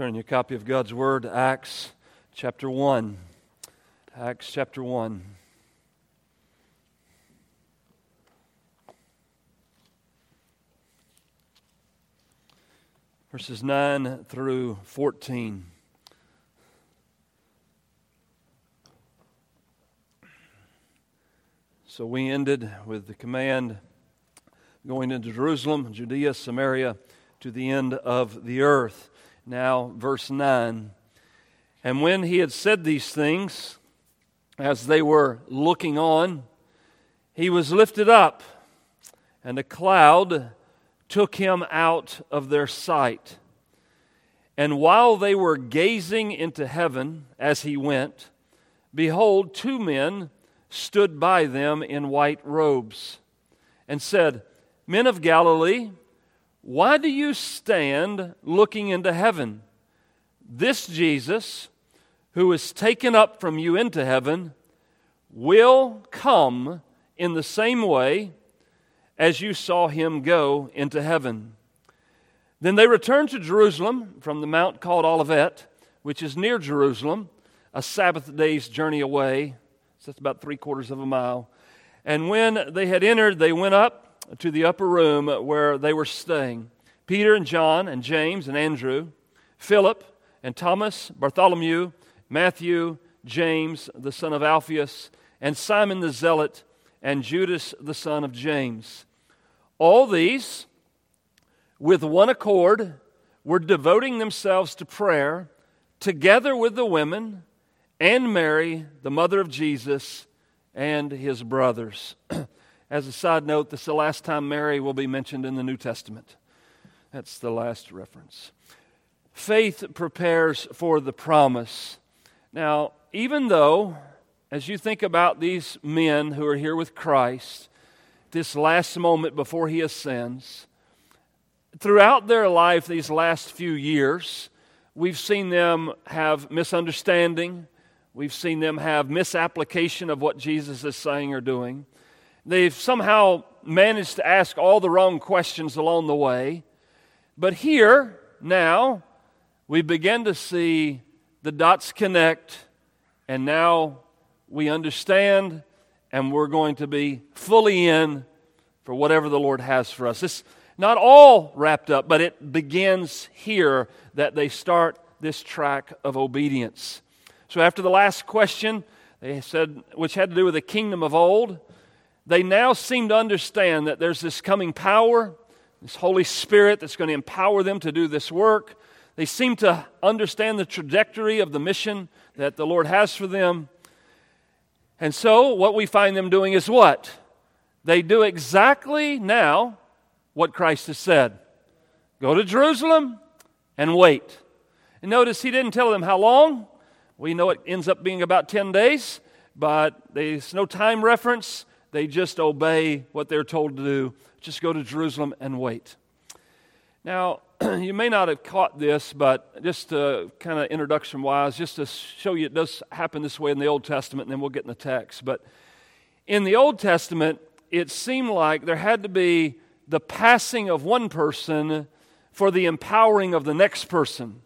Turn your copy of God's Word, Acts chapter 1. Acts chapter 1. Verses 9 through 14. So we ended with the command going into Jerusalem, Judea, Samaria, to the end of the earth. Now, verse 9. And when he had said these things, as they were looking on, he was lifted up, and a cloud took him out of their sight. And while they were gazing into heaven as he went, behold, two men stood by them in white robes and said, Men of Galilee, why do you stand looking into heaven? This Jesus, who is taken up from you into heaven, will come in the same way as you saw him go into heaven. Then they returned to Jerusalem from the mount called Olivet, which is near Jerusalem, a Sabbath day's journey away. So that's about three quarters of a mile. And when they had entered, they went up to the upper room where they were staying. Peter and John and James and Andrew, Philip and Thomas, Bartholomew, Matthew, James, the son of Alphaeus, and Simon the Zealot, and Judas, the son of James. All these, with one accord, were devoting themselves to prayer, together with the women and Mary, the mother of Jesus, and his brothers. As a side note, this is the last time Mary will be mentioned in the New Testament. That's the last reference. Faith prepares for the promise. Now, even though, as you think about these men who are here with Christ, this last moment before he ascends, throughout their life, these last few years, we've seen them have misunderstanding. We've seen them have misapplication of what Jesus is saying or doing. They've somehow managed to ask all the wrong questions along the way. But here, now, we begin to see the dots connect, and now we understand, and we're going to be fully in for whatever the Lord has for us. It's not all wrapped up, but it begins here that they start this track of obedience. So, after the last question, they said, which had to do with the kingdom of old, they now seem to understand that there's this coming power, this Holy Spirit that's going to empower them to do this work. They seem to understand the trajectory of the mission that the Lord has for them. And so, what we find them doing is what? They do exactly now what Christ has said go to Jerusalem and wait. And notice he didn't tell them how long. We know it ends up being about 10 days, but there's no time reference. They just obey what they're told to do. Just go to Jerusalem and wait. Now, you may not have caught this, but just uh, kind of introduction wise, just to show you it does happen this way in the Old Testament, and then we'll get in the text. But in the Old Testament, it seemed like there had to be the passing of one person for the empowering of the next person.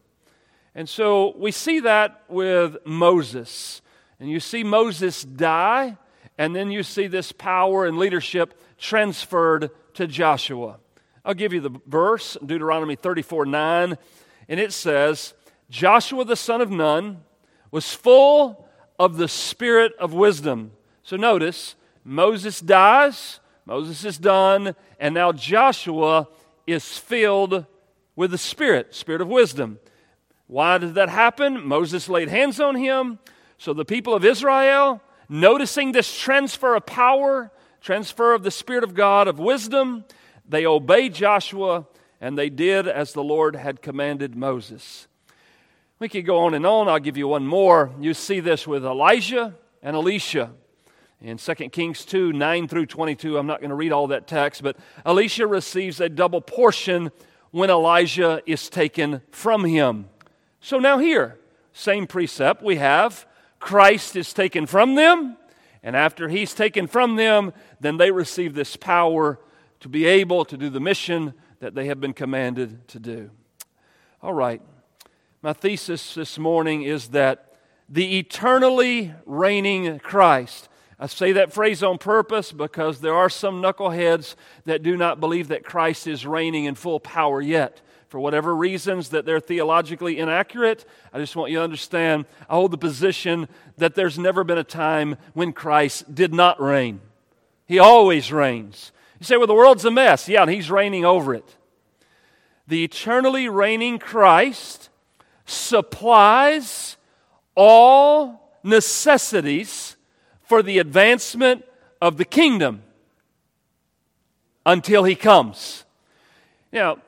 And so we see that with Moses. And you see Moses die, and then you see this power and leadership transferred to Joshua. I'll give you the verse, Deuteronomy 34 9, and it says, Joshua the son of Nun was full of the spirit of wisdom. So notice, Moses dies, Moses is done, and now Joshua is filled with the Spirit, Spirit of wisdom. Why did that happen? Moses laid hands on him. So the people of Israel noticing this transfer of power, transfer of the Spirit of God, of wisdom, they obeyed Joshua and they did as the Lord had commanded Moses. We could go on and on. I'll give you one more. You see this with Elijah and Elisha. In 2 Kings 2 9 through 22, I'm not going to read all that text, but Elisha receives a double portion when Elijah is taken from him. So now, here, same precept, we have Christ is taken from them, and after he's taken from them, then they receive this power to be able to do the mission that they have been commanded to do. All right. My thesis this morning is that the eternally reigning Christ. I say that phrase on purpose because there are some knuckleheads that do not believe that Christ is reigning in full power yet. For whatever reasons that they're theologically inaccurate, I just want you to understand I hold the position that there's never been a time when Christ did not reign. He always reigns. You say, well, the world's a mess. Yeah, and He's reigning over it. The eternally reigning Christ supplies all necessities for the advancement of the kingdom until he comes. Know,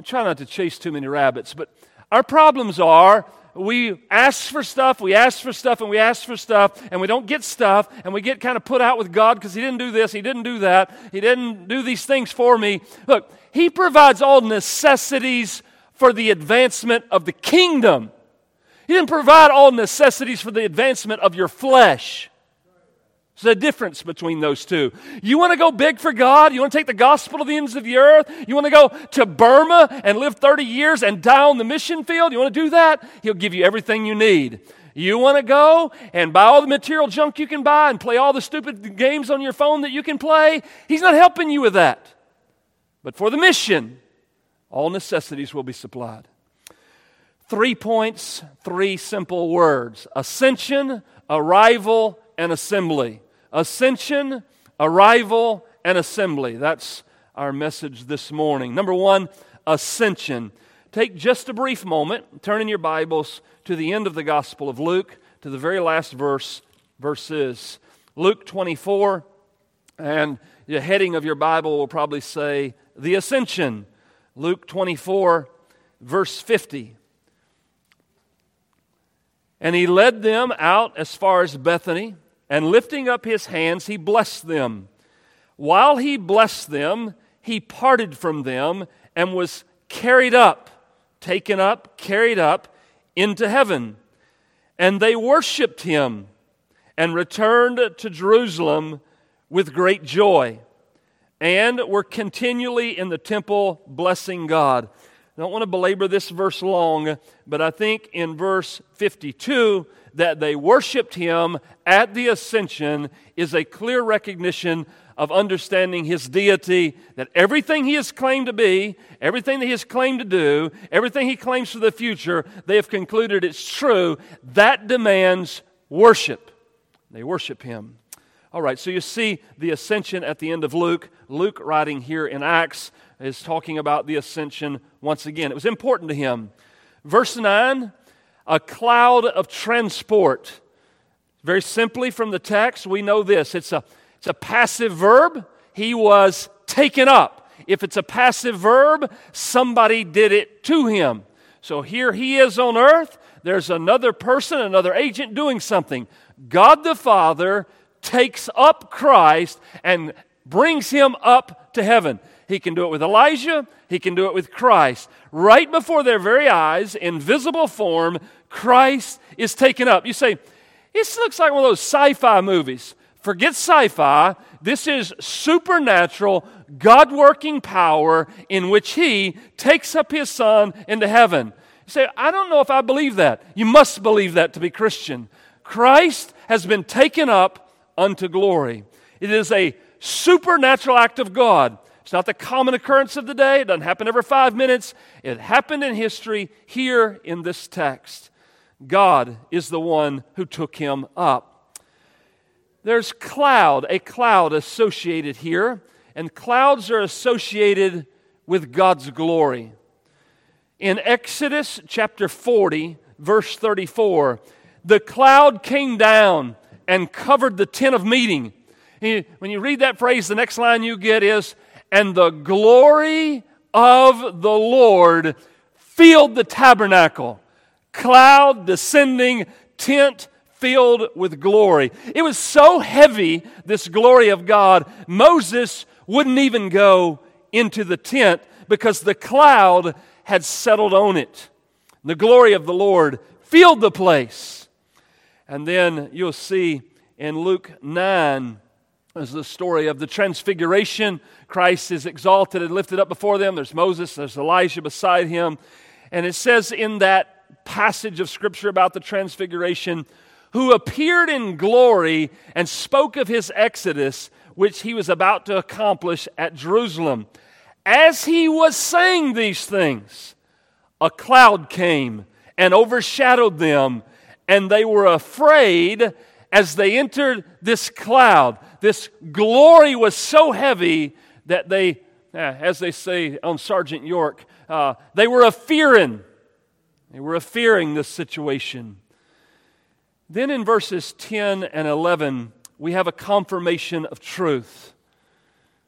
I try not to chase too many rabbits, but our problems are we ask for stuff, we ask for stuff, and we ask for stuff, and we don't get stuff, and we get kind of put out with God because He didn't do this, He didn't do that, He didn't do these things for me. Look, He provides all necessities for the advancement of the kingdom. He didn't provide all necessities for the advancement of your flesh. There's the difference between those two. You want to go big for God? You want to take the gospel to the ends of the earth? You want to go to Burma and live 30 years and die on the mission field? You want to do that? He'll give you everything you need. You want to go and buy all the material junk you can buy and play all the stupid games on your phone that you can play? He's not helping you with that. But for the mission, all necessities will be supplied. Three points, three simple words ascension, arrival, and assembly. Ascension, arrival, and assembly. That's our message this morning. Number one, ascension. Take just a brief moment, turn in your Bibles to the end of the Gospel of Luke, to the very last verse, verses. Luke 24, and the heading of your Bible will probably say, The Ascension. Luke 24, verse 50. And he led them out as far as Bethany, and lifting up his hands, he blessed them. While he blessed them, he parted from them and was carried up, taken up, carried up into heaven. And they worshiped him and returned to Jerusalem with great joy and were continually in the temple blessing God. I don't want to belabor this verse long, but I think in verse 52 that they worshiped him at the ascension is a clear recognition of understanding his deity, that everything he has claimed to be, everything that he has claimed to do, everything he claims for the future, they have concluded it's true. That demands worship. They worship him. All right, so you see the ascension at the end of Luke. Luke, writing here in Acts, is talking about the ascension once again. It was important to him. Verse 9 a cloud of transport. Very simply from the text, we know this it's a, it's a passive verb. He was taken up. If it's a passive verb, somebody did it to him. So here he is on earth. There's another person, another agent doing something. God the Father takes up Christ and brings him up to heaven. He can do it with Elijah, he can do it with Christ. Right before their very eyes, in visible form, Christ is taken up. You say, this looks like one of those sci fi movies. Forget sci fi. This is supernatural, God working power in which He takes up His Son into heaven. You say, I don't know if I believe that. You must believe that to be Christian. Christ has been taken up unto glory. It is a supernatural act of God. It's not the common occurrence of the day. It doesn't happen every five minutes. It happened in history here in this text. God is the one who took him up. There's cloud, a cloud associated here, and clouds are associated with God's glory. In Exodus chapter 40, verse 34, the cloud came down and covered the tent of meeting. When you read that phrase, the next line you get is, and the glory of the Lord filled the tabernacle. Cloud descending, tent filled with glory. It was so heavy, this glory of God, Moses wouldn't even go into the tent because the cloud had settled on it. The glory of the Lord filled the place. And then you'll see in Luke 9, is the story of the transfiguration. Christ is exalted and lifted up before them. There's Moses, there's Elijah beside him. And it says in that passage of Scripture about the Transfiguration, who appeared in glory and spoke of his exodus, which he was about to accomplish at Jerusalem. As he was saying these things, a cloud came and overshadowed them, and they were afraid as they entered this cloud. This glory was so heavy that they, eh, as they say on Sergeant York, uh, they were a fearing. They were a fearing this situation. Then in verses 10 and 11, we have a confirmation of truth.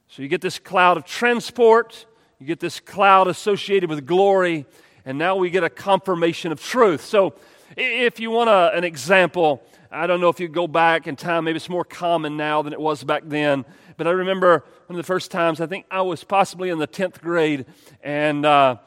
So you get this cloud of transport, you get this cloud associated with glory, and now we get a confirmation of truth. So if you want a, an example, I don't know if you go back in time, maybe it's more common now than it was back then. But I remember one of the first times, I think I was possibly in the 10th grade, and uh,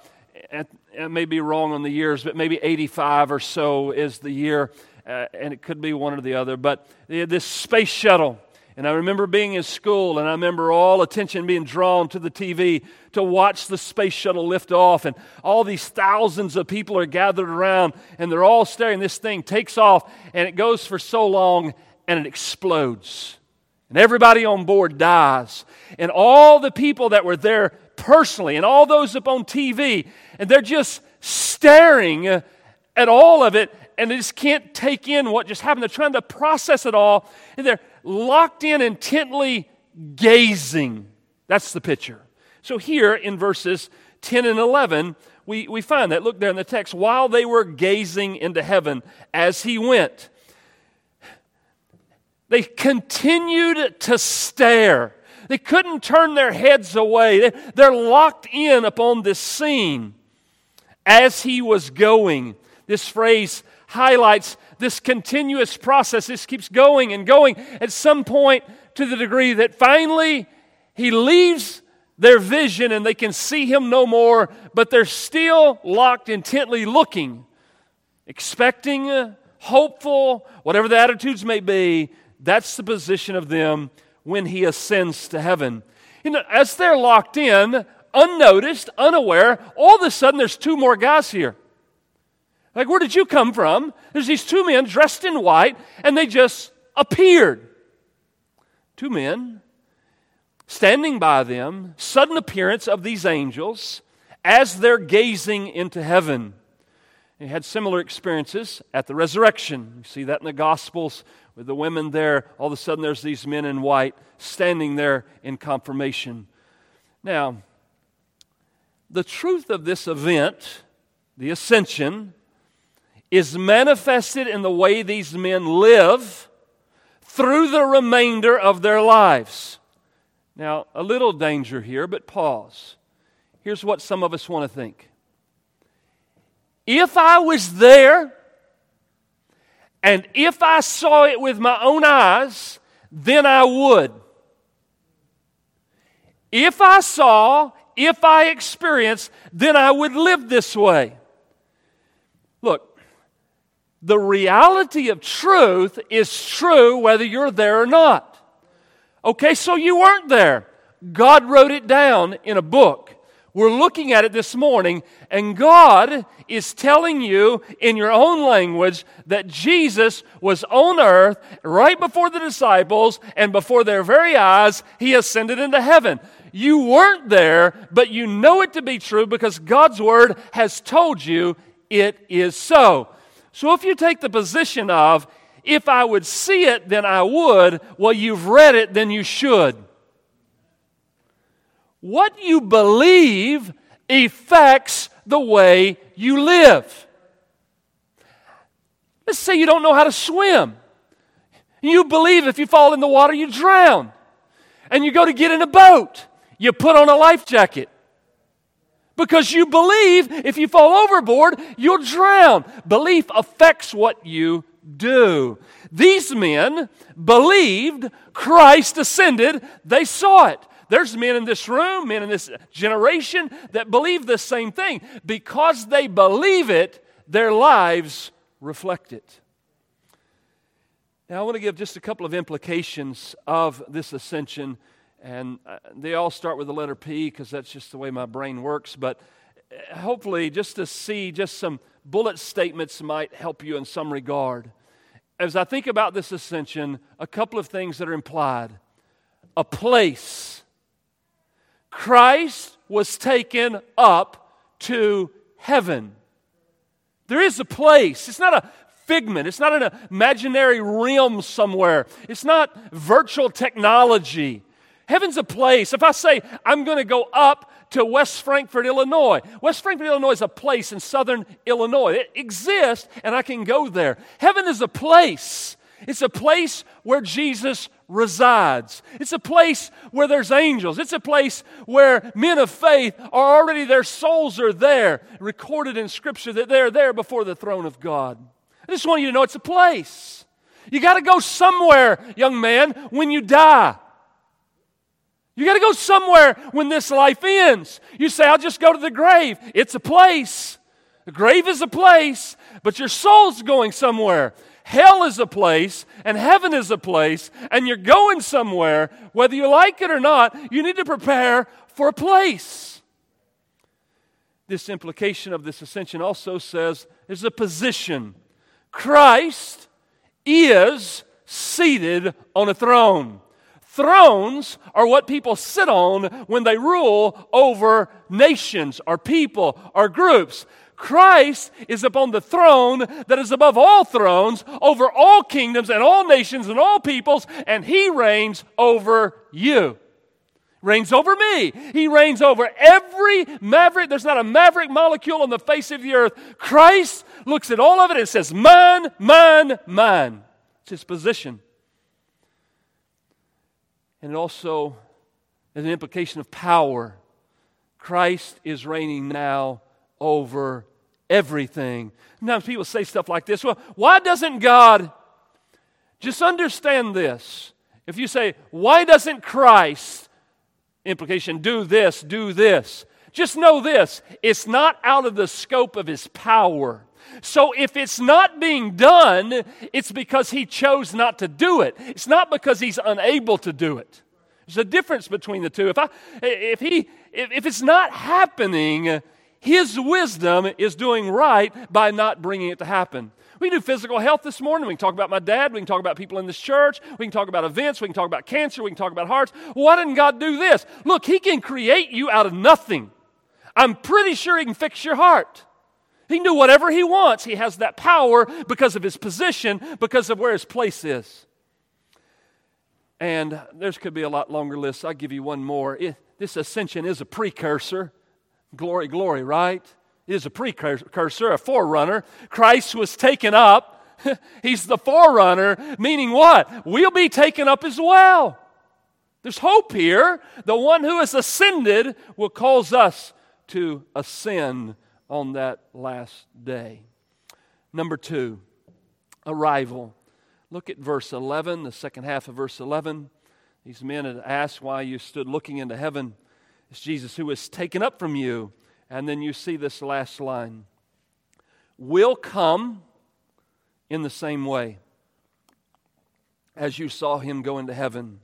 I may be wrong on the years, but maybe 85 or so is the year uh, and it could be one or the other. But this space shuttle. And I remember being in school, and I remember all attention being drawn to the TV to watch the space shuttle lift off. And all these thousands of people are gathered around, and they're all staring. This thing takes off, and it goes for so long, and it explodes. And everybody on board dies. And all the people that were there personally, and all those up on TV, and they're just staring at all of it and they just can't take in what just happened. They're trying to process it all, and they're locked in, intently gazing. That's the picture. So here in verses 10 and 11, we, we find that. Look there in the text. While they were gazing into heaven as he went, they continued to stare. They couldn't turn their heads away. They're locked in upon this scene as he was going. This phrase, highlights this continuous process. This keeps going and going at some point to the degree that finally he leaves their vision and they can see him no more, but they're still locked intently looking, expecting, uh, hopeful, whatever the attitudes may be. That's the position of them when he ascends to heaven. You know, as they're locked in, unnoticed, unaware, all of a sudden there's two more guys here. Like, where did you come from? There's these two men dressed in white, and they just appeared. Two men standing by them, sudden appearance of these angels as they're gazing into heaven. They had similar experiences at the resurrection. You see that in the Gospels with the women there. All of a sudden, there's these men in white standing there in confirmation. Now, the truth of this event, the ascension, is manifested in the way these men live through the remainder of their lives. Now, a little danger here, but pause. Here's what some of us want to think. If I was there, and if I saw it with my own eyes, then I would. If I saw, if I experienced, then I would live this way. Look, the reality of truth is true whether you're there or not. Okay, so you weren't there. God wrote it down in a book. We're looking at it this morning, and God is telling you in your own language that Jesus was on earth right before the disciples and before their very eyes, he ascended into heaven. You weren't there, but you know it to be true because God's word has told you it is so. So if you take the position of, if I would see it, then I would, well, you've read it, then you should. What you believe affects the way you live. Let's say you don't know how to swim. You believe if you fall in the water, you drown. And you go to get in a boat, you put on a life jacket because you believe if you fall overboard, you'll drown. Belief affects what you do. These men believed Christ ascended, they saw it. There's men in this room, men in this generation that believe the same thing. Because they believe it, their lives reflect it. Now, I want to give just a couple of implications of this ascension and uh, they all start with the letter P because that's just the way my brain works. But hopefully, just to see just some bullet statements might help you in some regard. As I think about this ascension, a couple of things that are implied. A place. Christ was taken up to heaven. There is a place. It's not a figment. It's not an imaginary realm somewhere. It's not virtual technology. Heaven's a place. If I say I'm going to go up to West Frankfort, Illinois, West Frankfort, Illinois is a place in southern Illinois. It exists and I can go there. Heaven is a place. It's a place where Jesus resides. It's a place where there's angels. It's a place where men of faith are already, their souls are there, recorded in Scripture that they're there before the throne of God. I just want you to know it's a place. You got to go somewhere, young man, when you die. You got to go somewhere when this life ends. You say, I'll just go to the grave. It's a place. The grave is a place, but your soul's going somewhere. Hell is a place, and heaven is a place, and you're going somewhere. Whether you like it or not, you need to prepare for a place. This implication of this ascension also says there's a position. Christ is seated on a throne. Thrones are what people sit on when they rule over nations or people or groups. Christ is upon the throne that is above all thrones, over all kingdoms and all nations and all peoples, and he reigns over you. Reigns over me. He reigns over every maverick. There's not a maverick molecule on the face of the earth. Christ looks at all of it and says, Mine, mine, mine. It's his position and also is an implication of power. Christ is reigning now over everything. Sometimes people say stuff like this well, why doesn't God just understand this? If you say, why doesn't Christ, implication, do this, do this? Just know this it's not out of the scope of his power. So if it's not being done, it's because he chose not to do it. It's not because he's unable to do it. There's a difference between the two. If, I, if, he, if, it's not happening, his wisdom is doing right by not bringing it to happen. We do physical health this morning. We can talk about my dad. We can talk about people in this church. We can talk about events. We can talk about cancer. We can talk about hearts. Why didn't God do this? Look, He can create you out of nothing. I'm pretty sure He can fix your heart. He can do whatever he wants. He has that power because of his position, because of where his place is. And there's could be a lot longer list. I'll give you one more. It, this ascension is a precursor. Glory, glory, right? It is a precursor, a forerunner. Christ was taken up. He's the forerunner, meaning what? We'll be taken up as well. There's hope here. The one who has ascended will cause us to ascend on that last day. Number two, arrival. Look at verse 11, the second half of verse 11. These men had asked why you stood looking into heaven. It's Jesus who was taken up from you. And then you see this last line will come in the same way as you saw him go into heaven.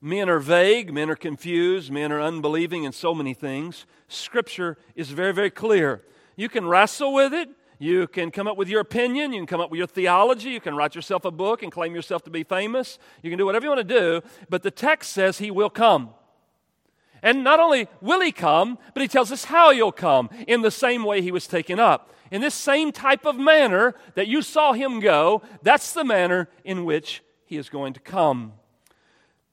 Men are vague, men are confused, men are unbelieving in so many things. Scripture is very, very clear. You can wrestle with it, you can come up with your opinion, you can come up with your theology, you can write yourself a book and claim yourself to be famous. You can do whatever you want to do, but the text says he will come. And not only will he come, but he tells us how he'll come in the same way he was taken up. In this same type of manner that you saw him go, that's the manner in which he is going to come.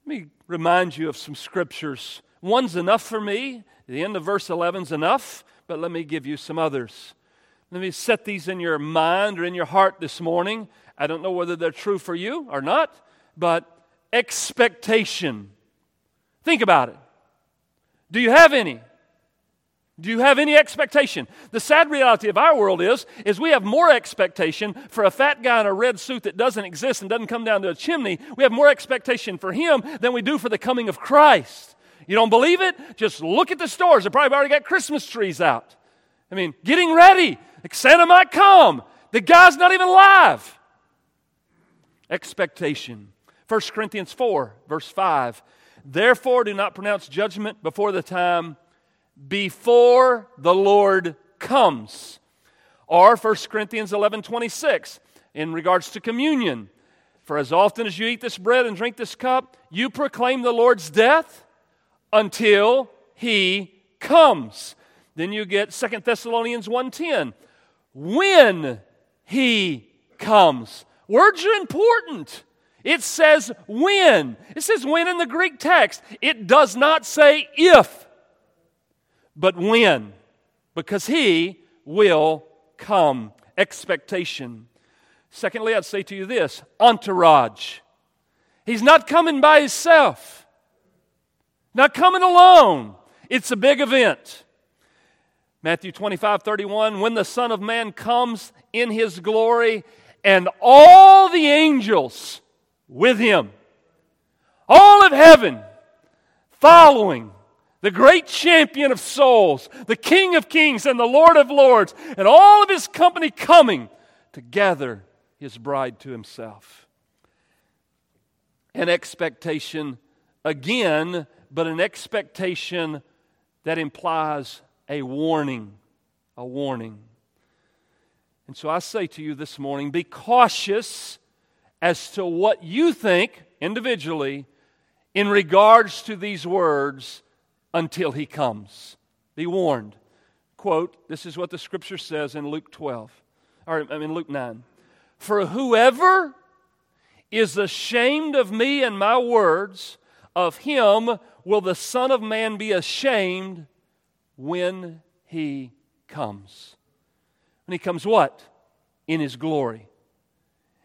Let me remind you of some scriptures. One's enough for me. The end of verse 11 is enough, but let me give you some others. Let me set these in your mind or in your heart this morning. I don't know whether they're true for you or not, but expectation. Think about it. Do you have any? Do you have any expectation? The sad reality of our world is, is we have more expectation for a fat guy in a red suit that doesn't exist and doesn't come down to a chimney. We have more expectation for him than we do for the coming of Christ. You don't believe it? Just look at the stores. They probably already got Christmas trees out. I mean, getting ready. Like Santa might come. The guy's not even alive. Expectation. 1 Corinthians 4, verse 5. Therefore, do not pronounce judgment before the time before the Lord comes. Or 1 Corinthians 11 26, in regards to communion. For as often as you eat this bread and drink this cup, you proclaim the Lord's death until he comes. Then you get 2 Thessalonians 1:10. When he comes. Words are important. It says when. It says when in the Greek text. It does not say if, but when, because he will come. Expectation. Secondly, I'd say to you this entourage. He's not coming by himself, not coming alone. It's a big event. Matthew 25, 31, when the Son of Man comes in his glory and all the angels with him, all of heaven following the great champion of souls, the King of kings and the Lord of lords, and all of his company coming to gather his bride to himself. An expectation again, but an expectation that implies a warning. A warning. And so I say to you this morning be cautious as to what you think individually in regards to these words until he comes. Be warned. Quote, this is what the scripture says in Luke 12, or I mean Luke 9. For whoever is ashamed of me and my words, of him will the Son of Man be ashamed when he comes. When he comes, what? In his glory,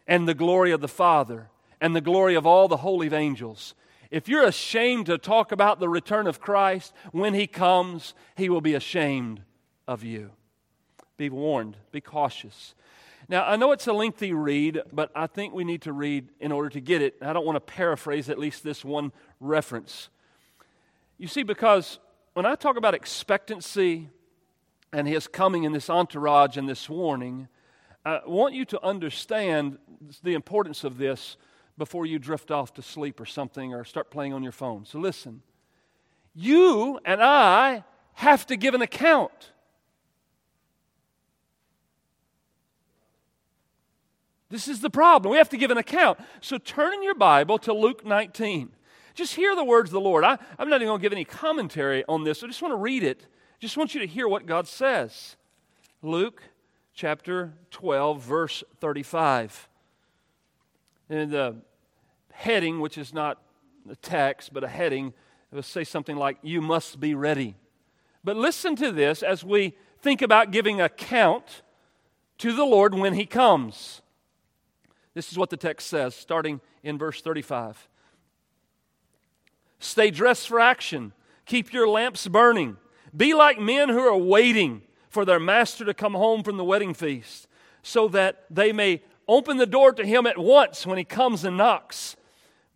and the glory of the Father, and the glory of all the holy angels. If you're ashamed to talk about the return of Christ, when he comes, he will be ashamed of you. Be warned, be cautious. Now, I know it's a lengthy read, but I think we need to read in order to get it. I don't want to paraphrase at least this one reference. You see, because when I talk about expectancy and his coming in this entourage and this warning, I want you to understand the importance of this before you drift off to sleep or something or start playing on your phone. So listen. You and I have to give an account. This is the problem. We have to give an account. So turn in your Bible to Luke 19. Just hear the words of the Lord. I, am not even going to give any commentary on this. I just want to read it. Just want you to hear what God says. Luke chapter 12, verse 35. And the heading, which is not a text, but a heading, it will say something like, You must be ready. But listen to this as we think about giving account to the Lord when He comes. This is what the text says, starting in verse 35. Stay dressed for action. Keep your lamps burning. Be like men who are waiting for their master to come home from the wedding feast, so that they may open the door to him at once when he comes and knocks.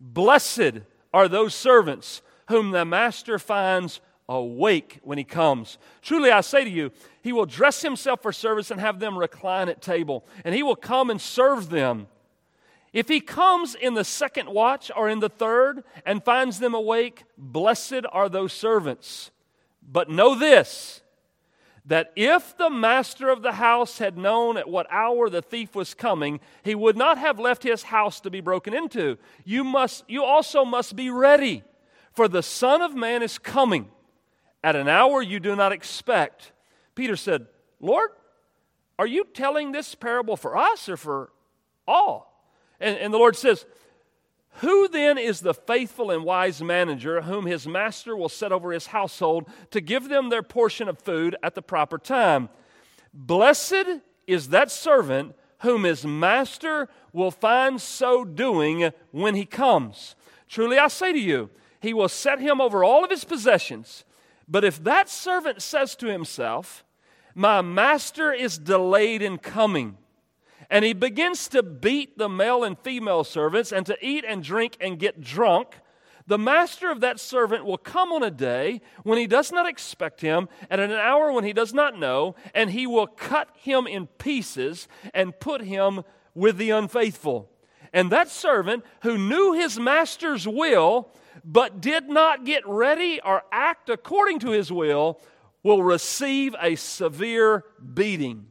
Blessed are those servants whom the master finds awake when he comes. Truly, I say to you, he will dress himself for service and have them recline at table, and he will come and serve them. If he comes in the second watch or in the third and finds them awake, blessed are those servants. But know this that if the master of the house had known at what hour the thief was coming, he would not have left his house to be broken into. You, must, you also must be ready, for the Son of Man is coming at an hour you do not expect. Peter said, Lord, are you telling this parable for us or for all? And, and the Lord says, Who then is the faithful and wise manager whom his master will set over his household to give them their portion of food at the proper time? Blessed is that servant whom his master will find so doing when he comes. Truly I say to you, he will set him over all of his possessions. But if that servant says to himself, My master is delayed in coming, and he begins to beat the male and female servants and to eat and drink and get drunk. The master of that servant will come on a day when he does not expect him, and at an hour when he does not know, and he will cut him in pieces and put him with the unfaithful. And that servant who knew his master's will, but did not get ready or act according to his will, will receive a severe beating.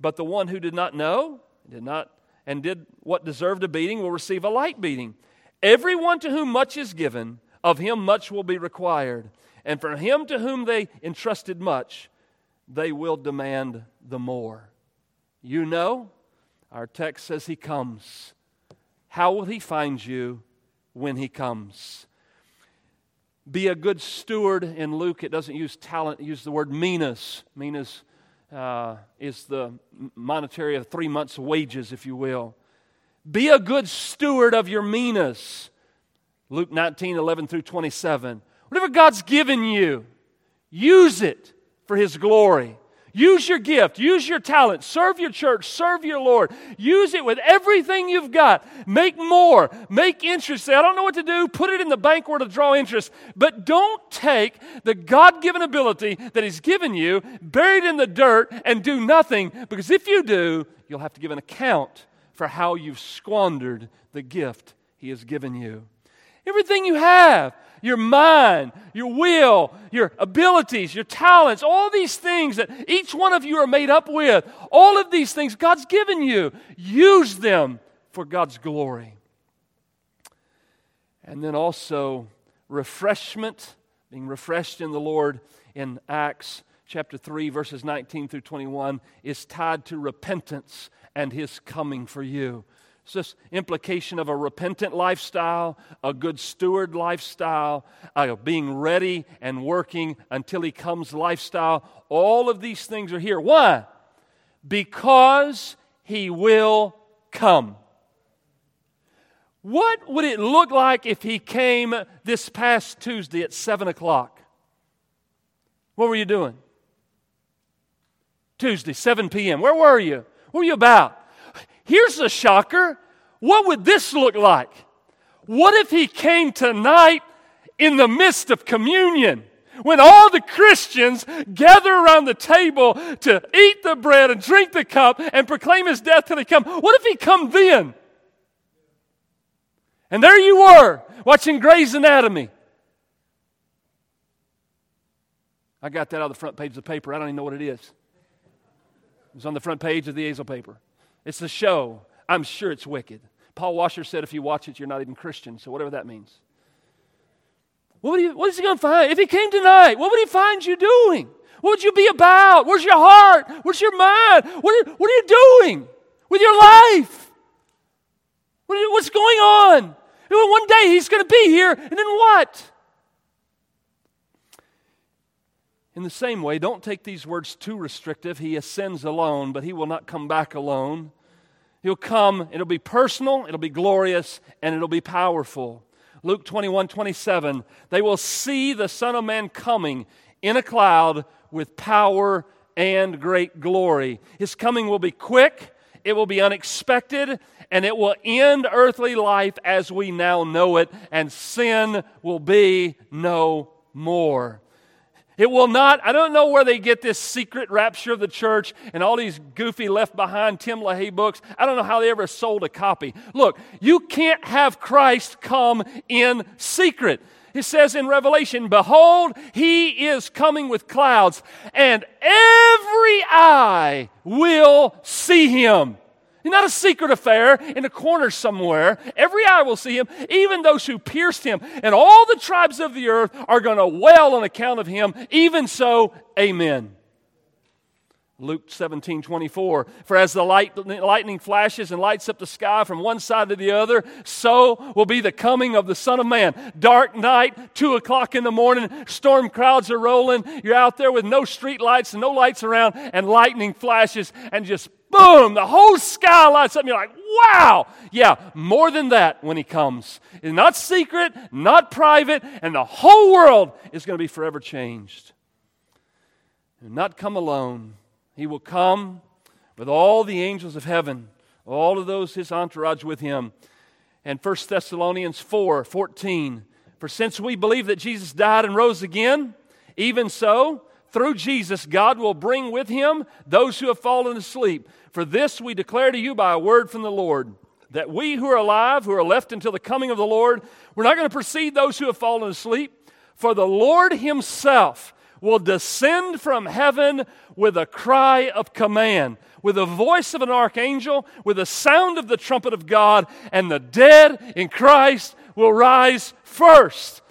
But the one who did not know, did not, and did what deserved a beating will receive a light beating. Everyone to whom much is given, of him much will be required. And from him to whom they entrusted much, they will demand the more. You know, our text says he comes. How will he find you when he comes? Be a good steward. In Luke, it doesn't use talent, it uses the word minas. Minas uh, is the monetary of three months' wages, if you will. Be a good steward of your minas. Luke 19, 11 through 27. Whatever God's given you, use it for His glory. Use your gift, use your talent, serve your church, serve your Lord. Use it with everything you've got. Make more, make interest. Say, I don't know what to do, put it in the bank where to draw interest. But don't take the God given ability that He's given you, bury it in the dirt, and do nothing, because if you do, you'll have to give an account for how you've squandered the gift He has given you. Everything you have, your mind, your will, your abilities, your talents, all these things that each one of you are made up with, all of these things God's given you, use them for God's glory. And then also refreshment, being refreshed in the Lord in Acts chapter 3, verses 19 through 21, is tied to repentance and his coming for you. It's this implication of a repentant lifestyle, a good steward lifestyle, a being ready and working until he comes lifestyle. All of these things are here. Why? Because he will come. What would it look like if he came this past Tuesday at 7 o'clock? What were you doing? Tuesday, 7 p.m. Where were you? What were you about? Here's a shocker. What would this look like? What if he came tonight in the midst of communion? When all the Christians gather around the table to eat the bread and drink the cup and proclaim his death till he come, what if he come then? And there you were, watching Grey's Anatomy. I got that out of the front page of the paper. I don't even know what it is. It was on the front page of the Azel paper. It's the show. I'm sure it's wicked. Paul Washer said if you watch it, you're not even Christian, so whatever that means. What, what is he going to find? If he came tonight, what would he find you doing? What would you be about? Where's your heart? Where's your mind? What are, what are you doing with your life? What what's going on? One day he's going to be here, and then what? In the same way, don't take these words too restrictive. He ascends alone, but he will not come back alone. He'll come, it'll be personal, it'll be glorious, and it'll be powerful. Luke 21 27, they will see the Son of Man coming in a cloud with power and great glory. His coming will be quick, it will be unexpected, and it will end earthly life as we now know it, and sin will be no more. It will not, I don't know where they get this secret rapture of the church and all these goofy left behind Tim LaHaye books. I don't know how they ever sold a copy. Look, you can't have Christ come in secret. It says in Revelation, Behold, he is coming with clouds, and every eye will see him. Not a secret affair in a corner somewhere. Every eye will see him, even those who pierced him. And all the tribes of the earth are going to wail on account of him. Even so, amen. Luke 17, 24. For as the light, lightning flashes and lights up the sky from one side to the other, so will be the coming of the Son of Man. Dark night, 2 o'clock in the morning, storm clouds are rolling. You're out there with no street lights and no lights around, and lightning flashes and just boom, the whole sky lights up. And you're like, wow. Yeah, more than that when he comes. It's not secret, not private, and the whole world is going to be forever changed. And not come alone. He will come with all the angels of heaven, all of those his entourage with him. And 1 Thessalonians 4 14. For since we believe that Jesus died and rose again, even so, through Jesus, God will bring with him those who have fallen asleep. For this we declare to you by a word from the Lord, that we who are alive, who are left until the coming of the Lord, we're not going to precede those who have fallen asleep. For the Lord himself will descend from heaven with a cry of command, with the voice of an archangel, with the sound of the trumpet of God, and the dead in Christ will rise first.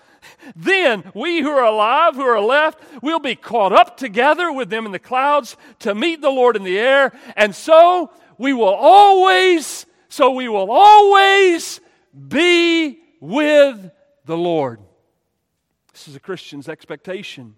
Then we who are alive, who are left, will be caught up together with them in the clouds to meet the Lord in the air. And so we will always, so we will always be with the Lord. This is a Christian's expectation.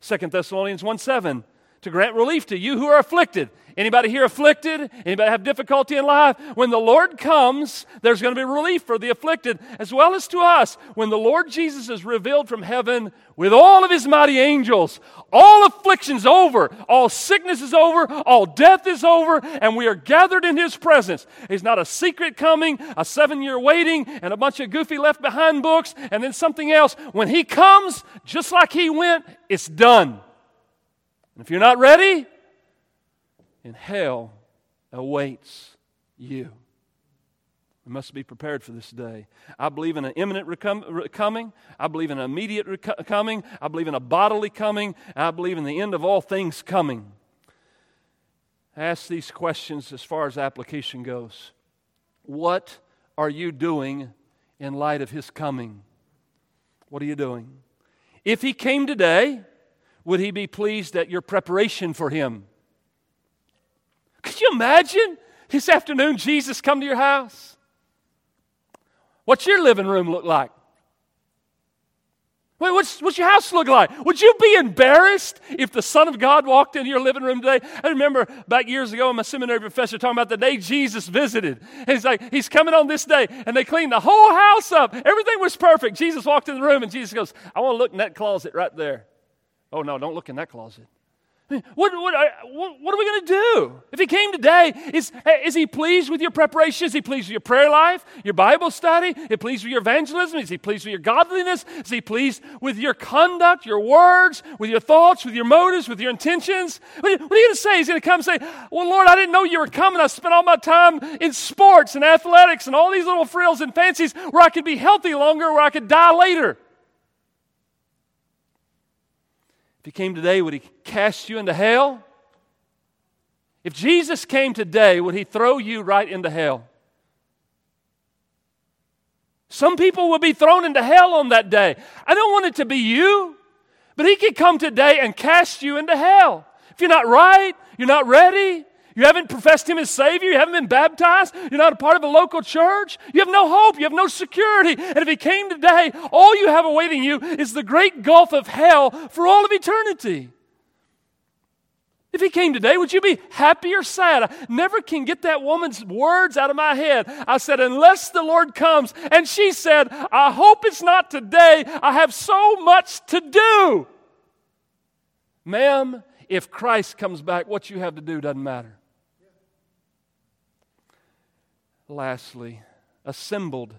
2 Thessalonians 1 7 to grant relief to you who are afflicted. Anybody here afflicted? Anybody have difficulty in life? When the Lord comes, there's going to be relief for the afflicted as well as to us. When the Lord Jesus is revealed from heaven with all of his mighty angels, all affliction's over, all sickness is over, all death is over, and we are gathered in his presence. He's not a secret coming, a seven year waiting, and a bunch of goofy left behind books, and then something else. When he comes, just like he went, it's done. And if you're not ready, then hell awaits you. We must be prepared for this day. I believe in an imminent recom- coming. I believe in an immediate rec- coming. I believe in a bodily coming. I believe in the end of all things coming. Ask these questions as far as application goes. What are you doing in light of his coming? What are you doing? If he came today, would he be pleased at your preparation for him? Could you imagine this afternoon Jesus come to your house? What's your living room look like? Wait, what's, what's your house look like? Would you be embarrassed if the Son of God walked into your living room today? I remember back years ago, my seminary professor talking about the day Jesus visited. And he's like, he's coming on this day, and they cleaned the whole house up. Everything was perfect. Jesus walked in the room, and Jesus goes, I want to look in that closet right there. Oh, no, don't look in that closet. What, what, what, are we going to do? If he came today, is, is he pleased with your preparation? Is he pleased with your prayer life, your Bible study? Is he pleased with your evangelism? Is he pleased with your godliness? Is he pleased with your conduct, your words, with your thoughts, with your motives, with your intentions? What are you, you going to say? He's going to come and say, Well, Lord, I didn't know you were coming. I spent all my time in sports and athletics and all these little frills and fancies where I could be healthy longer, where I could die later. He came today, would he cast you into hell? If Jesus came today, would he throw you right into hell? Some people will be thrown into hell on that day. I don't want it to be you, but he could come today and cast you into hell. If you're not right, you're not ready, you haven't professed Him as Savior. You haven't been baptized. You're not a part of a local church. You have no hope. You have no security. And if He came today, all you have awaiting you is the great gulf of hell for all of eternity. If he came today, would you be happy or sad? I never can get that woman's words out of my head. I said, unless the Lord comes. And she said, I hope it's not today. I have so much to do. Ma'am, if Christ comes back, what you have to do doesn't matter lastly, assembled.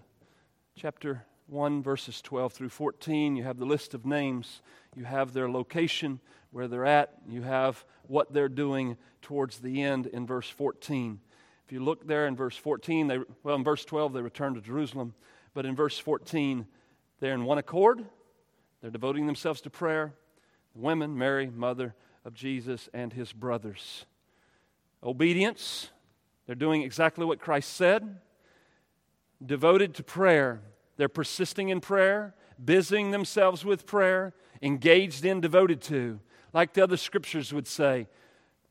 Chapter 1, verses 12 through 14. You have the list of names, you have their location, where they're at, you have what they're doing towards the end in verse 14. If you look there in verse 14, they, well, in verse 12, they return to Jerusalem, but in verse 14, they're in one accord. They're devoting themselves to prayer. The women, Mary, mother of Jesus, and his brothers. Obedience, they're doing exactly what Christ said, devoted to prayer. They're persisting in prayer, busying themselves with prayer, engaged in, devoted to. Like the other scriptures would say,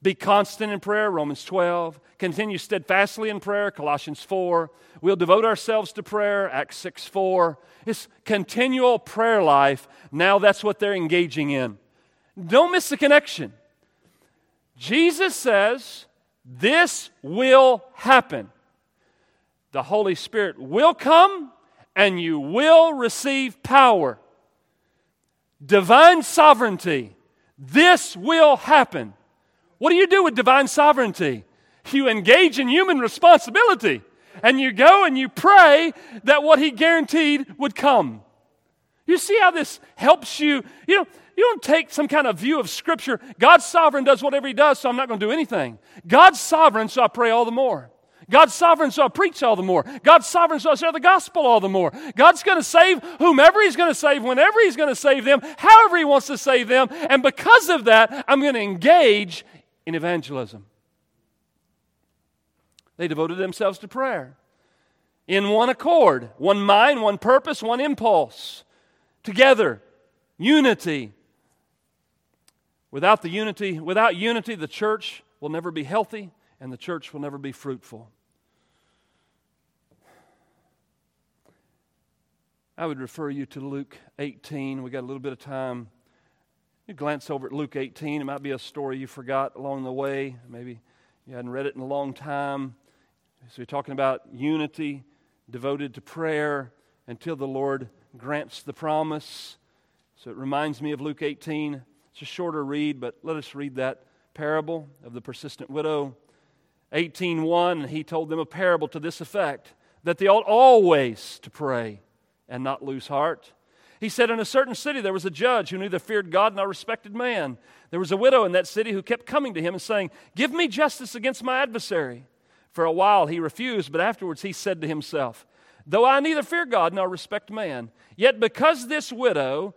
be constant in prayer, Romans 12. Continue steadfastly in prayer, Colossians 4. We'll devote ourselves to prayer, Acts 6 4. It's continual prayer life. Now that's what they're engaging in. Don't miss the connection. Jesus says, this will happen. The Holy Spirit will come and you will receive power. Divine sovereignty. This will happen. What do you do with divine sovereignty? You engage in human responsibility and you go and you pray that what He guaranteed would come. You see how this helps you? You know, you don't take some kind of view of Scripture. God's sovereign does whatever He does, so I'm not going to do anything. God's sovereign, so I pray all the more. God's sovereign, so I preach all the more. God's sovereign, so I share the gospel all the more. God's going to save whomever He's going to save, whenever He's going to save them, however He wants to save them. And because of that, I'm going to engage in evangelism. They devoted themselves to prayer in one accord, one mind, one purpose, one impulse, together, unity. Without the unity, without unity, the church will never be healthy and the church will never be fruitful. I would refer you to Luke 18. We got a little bit of time. You glance over at Luke 18. It might be a story you forgot along the way. Maybe you hadn't read it in a long time. So we're talking about unity devoted to prayer until the Lord grants the promise. So it reminds me of Luke 18. It's a shorter read, but let us read that parable of the persistent widow. 18:1 he told them a parable to this effect that they ought always to pray and not lose heart. He said, In a certain city there was a judge who neither feared God nor respected man. There was a widow in that city who kept coming to him and saying, Give me justice against my adversary. For a while he refused, but afterwards he said to himself, Though I neither fear God nor respect man, yet because this widow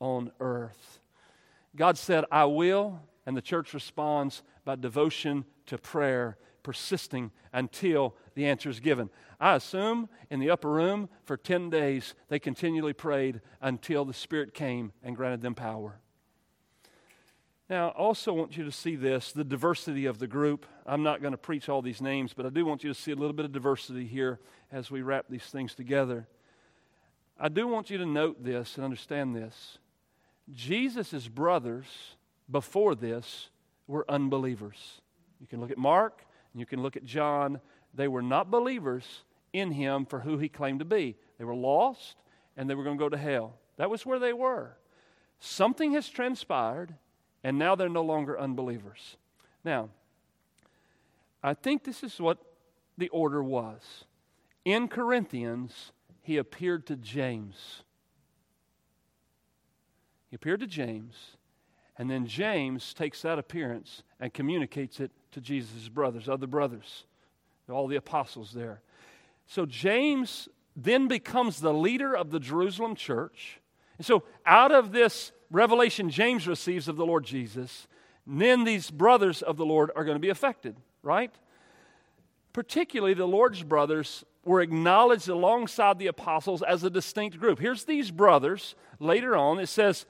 on earth? God said, I will, and the church responds by devotion to prayer, persisting until the answer is given. I assume in the upper room for 10 days they continually prayed until the Spirit came and granted them power. Now, I also want you to see this the diversity of the group. I'm not going to preach all these names, but I do want you to see a little bit of diversity here as we wrap these things together. I do want you to note this and understand this. Jesus' brothers before this were unbelievers. You can look at Mark and you can look at John. They were not believers in him for who he claimed to be. They were lost and they were going to go to hell. That was where they were. Something has transpired and now they're no longer unbelievers. Now, I think this is what the order was. In Corinthians, he appeared to James. He appeared to James, and then James takes that appearance and communicates it to Jesus' brothers, other brothers, all the apostles there. So James then becomes the leader of the Jerusalem church. And so, out of this revelation James receives of the Lord Jesus, then these brothers of the Lord are going to be affected, right? Particularly the Lord's brothers were acknowledged alongside the apostles as a distinct group. Here's these brothers. Later on, it says,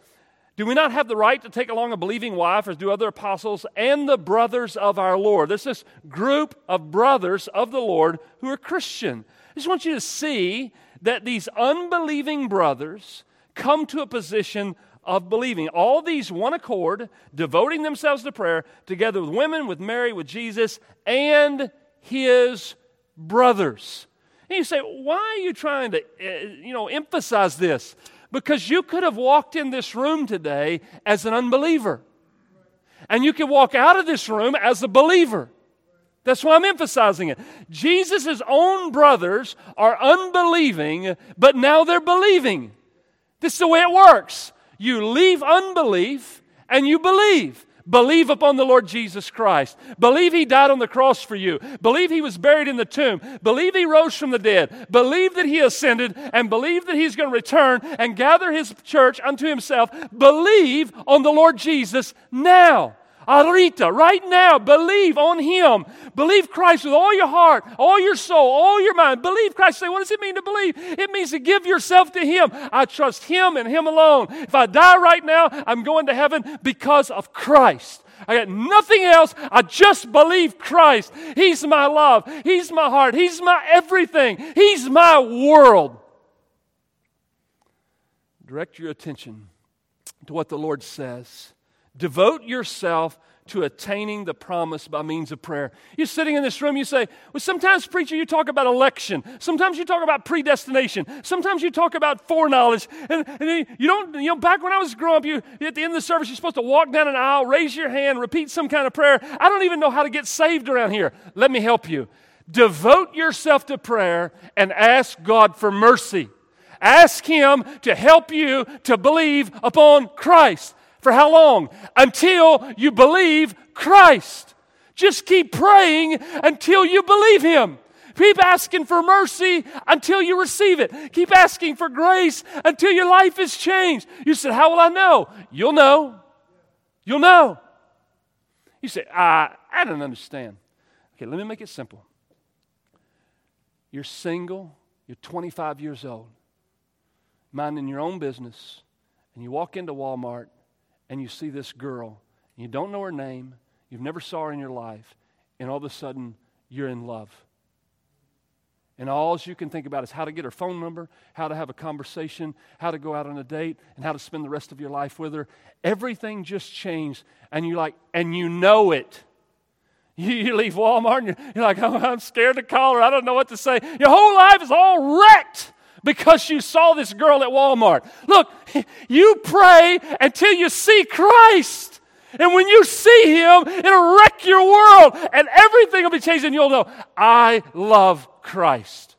Do we not have the right to take along a believing wife, as do other apostles and the brothers of our Lord? There's this group of brothers of the Lord who are Christian. I just want you to see that these unbelieving brothers come to a position of believing. All these one accord, devoting themselves to prayer, together with women, with Mary, with Jesus, and his brothers. And you say, why are you trying to, uh, you know, emphasize this? Because you could have walked in this room today as an unbeliever. And you could walk out of this room as a believer. That's why I'm emphasizing it. Jesus' own brothers are unbelieving, but now they're believing. This is the way it works. You leave unbelief and you believe. Believe upon the Lord Jesus Christ. Believe He died on the cross for you. Believe He was buried in the tomb. Believe He rose from the dead. Believe that He ascended and believe that He's going to return and gather His church unto Himself. Believe on the Lord Jesus now. Arita, right now, believe on Him. Believe Christ with all your heart, all your soul, all your mind. Believe Christ. Say, what does it mean to believe? It means to give yourself to Him. I trust Him and Him alone. If I die right now, I'm going to heaven because of Christ. I got nothing else. I just believe Christ. He's my love. He's my heart. He's my everything. He's my world. Direct your attention to what the Lord says Devote yourself to attaining the promise by means of prayer. You're sitting in this room, you say, Well, sometimes, preacher, you talk about election. Sometimes you talk about predestination. Sometimes you talk about foreknowledge. And, and you don't, you know, back when I was growing up, you, at the end of the service, you're supposed to walk down an aisle, raise your hand, repeat some kind of prayer. I don't even know how to get saved around here. Let me help you. Devote yourself to prayer and ask God for mercy. Ask Him to help you to believe upon Christ. For how long? Until you believe Christ. Just keep praying until you believe Him. Keep asking for mercy until you receive it. Keep asking for grace until your life is changed. You said, How will I know? You'll know. You'll know. You say, I, I don't understand. Okay, let me make it simple. You're single, you're 25 years old minding your own business, and you walk into Walmart and you see this girl, you don't know her name, you've never saw her in your life, and all of a sudden you're in love. And all you can think about is how to get her phone number, how to have a conversation, how to go out on a date, and how to spend the rest of your life with her. Everything just changed, and you like, and you know it. You, you leave Walmart and you're, you're like, oh, I'm scared to call her. I don't know what to say. Your whole life is all wrecked because you saw this girl at Walmart. Look, you pray until you see Christ. And when you see him, it'll wreck your world and everything will be changed, and you'll know, I love Christ.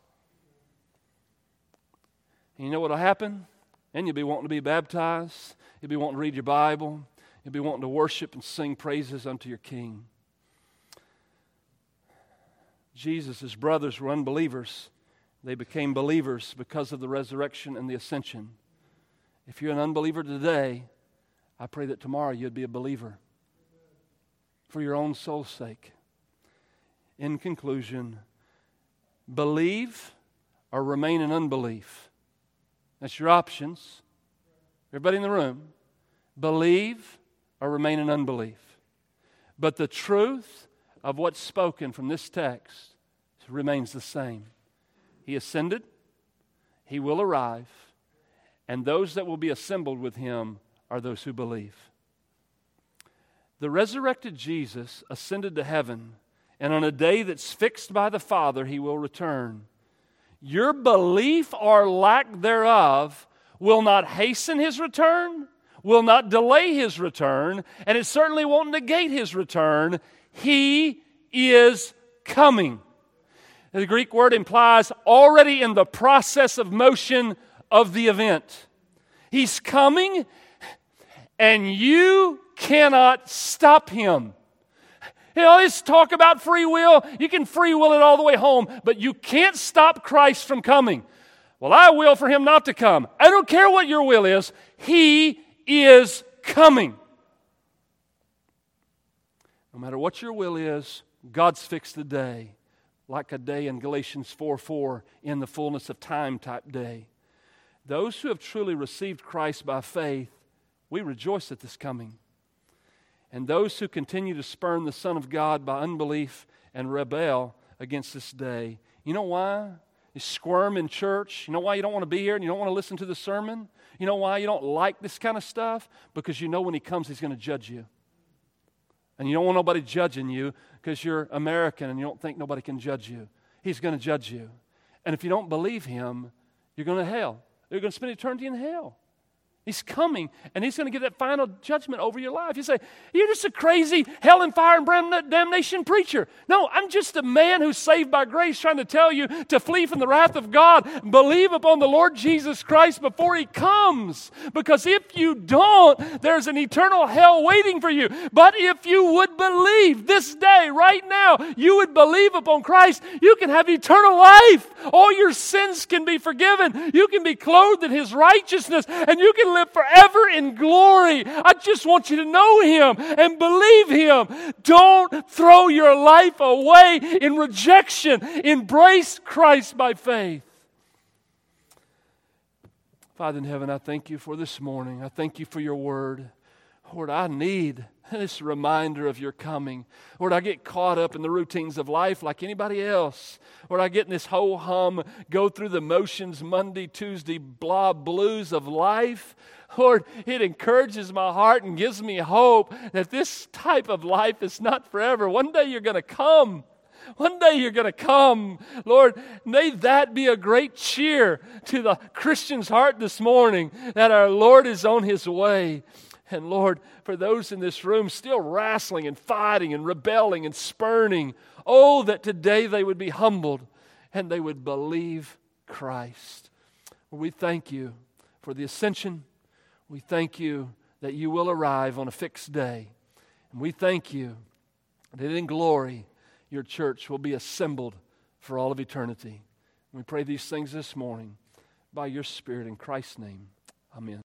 And you know what will happen? And you'll be wanting to be baptized, you'll be wanting to read your Bible, you'll be wanting to worship and sing praises unto your King. Jesus' brothers were unbelievers. They became believers because of the resurrection and the ascension. If you're an unbeliever today, I pray that tomorrow you'd be a believer for your own soul's sake. In conclusion, believe or remain in unbelief. That's your options. Everybody in the room, believe or remain in unbelief. But the truth of what's spoken from this text remains the same. He ascended, he will arrive, and those that will be assembled with him are those who believe. The resurrected Jesus ascended to heaven, and on a day that's fixed by the Father, he will return. Your belief or lack thereof will not hasten his return, will not delay his return, and it certainly won't negate his return. He is coming. The Greek word implies already in the process of motion of the event. He's coming, and you cannot stop him. You know, talk about free will. You can free will it all the way home, but you can't stop Christ from coming. Well, I will for him not to come. I don't care what your will is, he is coming. No matter what your will is, God's fixed the day like a day in Galatians 4 4 in the fullness of time type day. Those who have truly received Christ by faith, we rejoice at this coming. And those who continue to spurn the Son of God by unbelief and rebel against this day, you know why? You squirm in church. You know why you don't want to be here and you don't want to listen to the sermon? You know why you don't like this kind of stuff? Because you know when He comes, He's going to judge you. And you don't want nobody judging you because you're American and you don't think nobody can judge you. He's going to judge you. And if you don't believe him, you're going to hell. You're going to spend eternity in hell. He's coming and he's going to give that final judgment over your life. You say, You're just a crazy hell and fire and damnation preacher. No, I'm just a man who's saved by grace trying to tell you to flee from the wrath of God. Believe upon the Lord Jesus Christ before he comes. Because if you don't, there's an eternal hell waiting for you. But if you would believe this day, right now, you would believe upon Christ, you can have eternal life. All your sins can be forgiven. You can be clothed in his righteousness and you can live forever in glory. I just want you to know Him and believe Him. Don't throw your life away in rejection. Embrace Christ by faith. Father in heaven, I thank you for this morning. I thank you for your word. Lord, I need this reminder of your coming. Lord, I get caught up in the routines of life like anybody else. Lord, I get in this whole hum, go through the motions Monday, Tuesday, blah blues of life. Lord, it encourages my heart and gives me hope that this type of life is not forever. One day you're going to come. One day you're going to come. Lord, may that be a great cheer to the Christian's heart this morning that our Lord is on his way. And Lord, for those in this room still wrestling and fighting and rebelling and spurning, oh, that today they would be humbled and they would believe Christ. We thank you for the ascension. We thank you that you will arrive on a fixed day. And we thank you that in glory your church will be assembled for all of eternity. We pray these things this morning by your Spirit in Christ's name. Amen.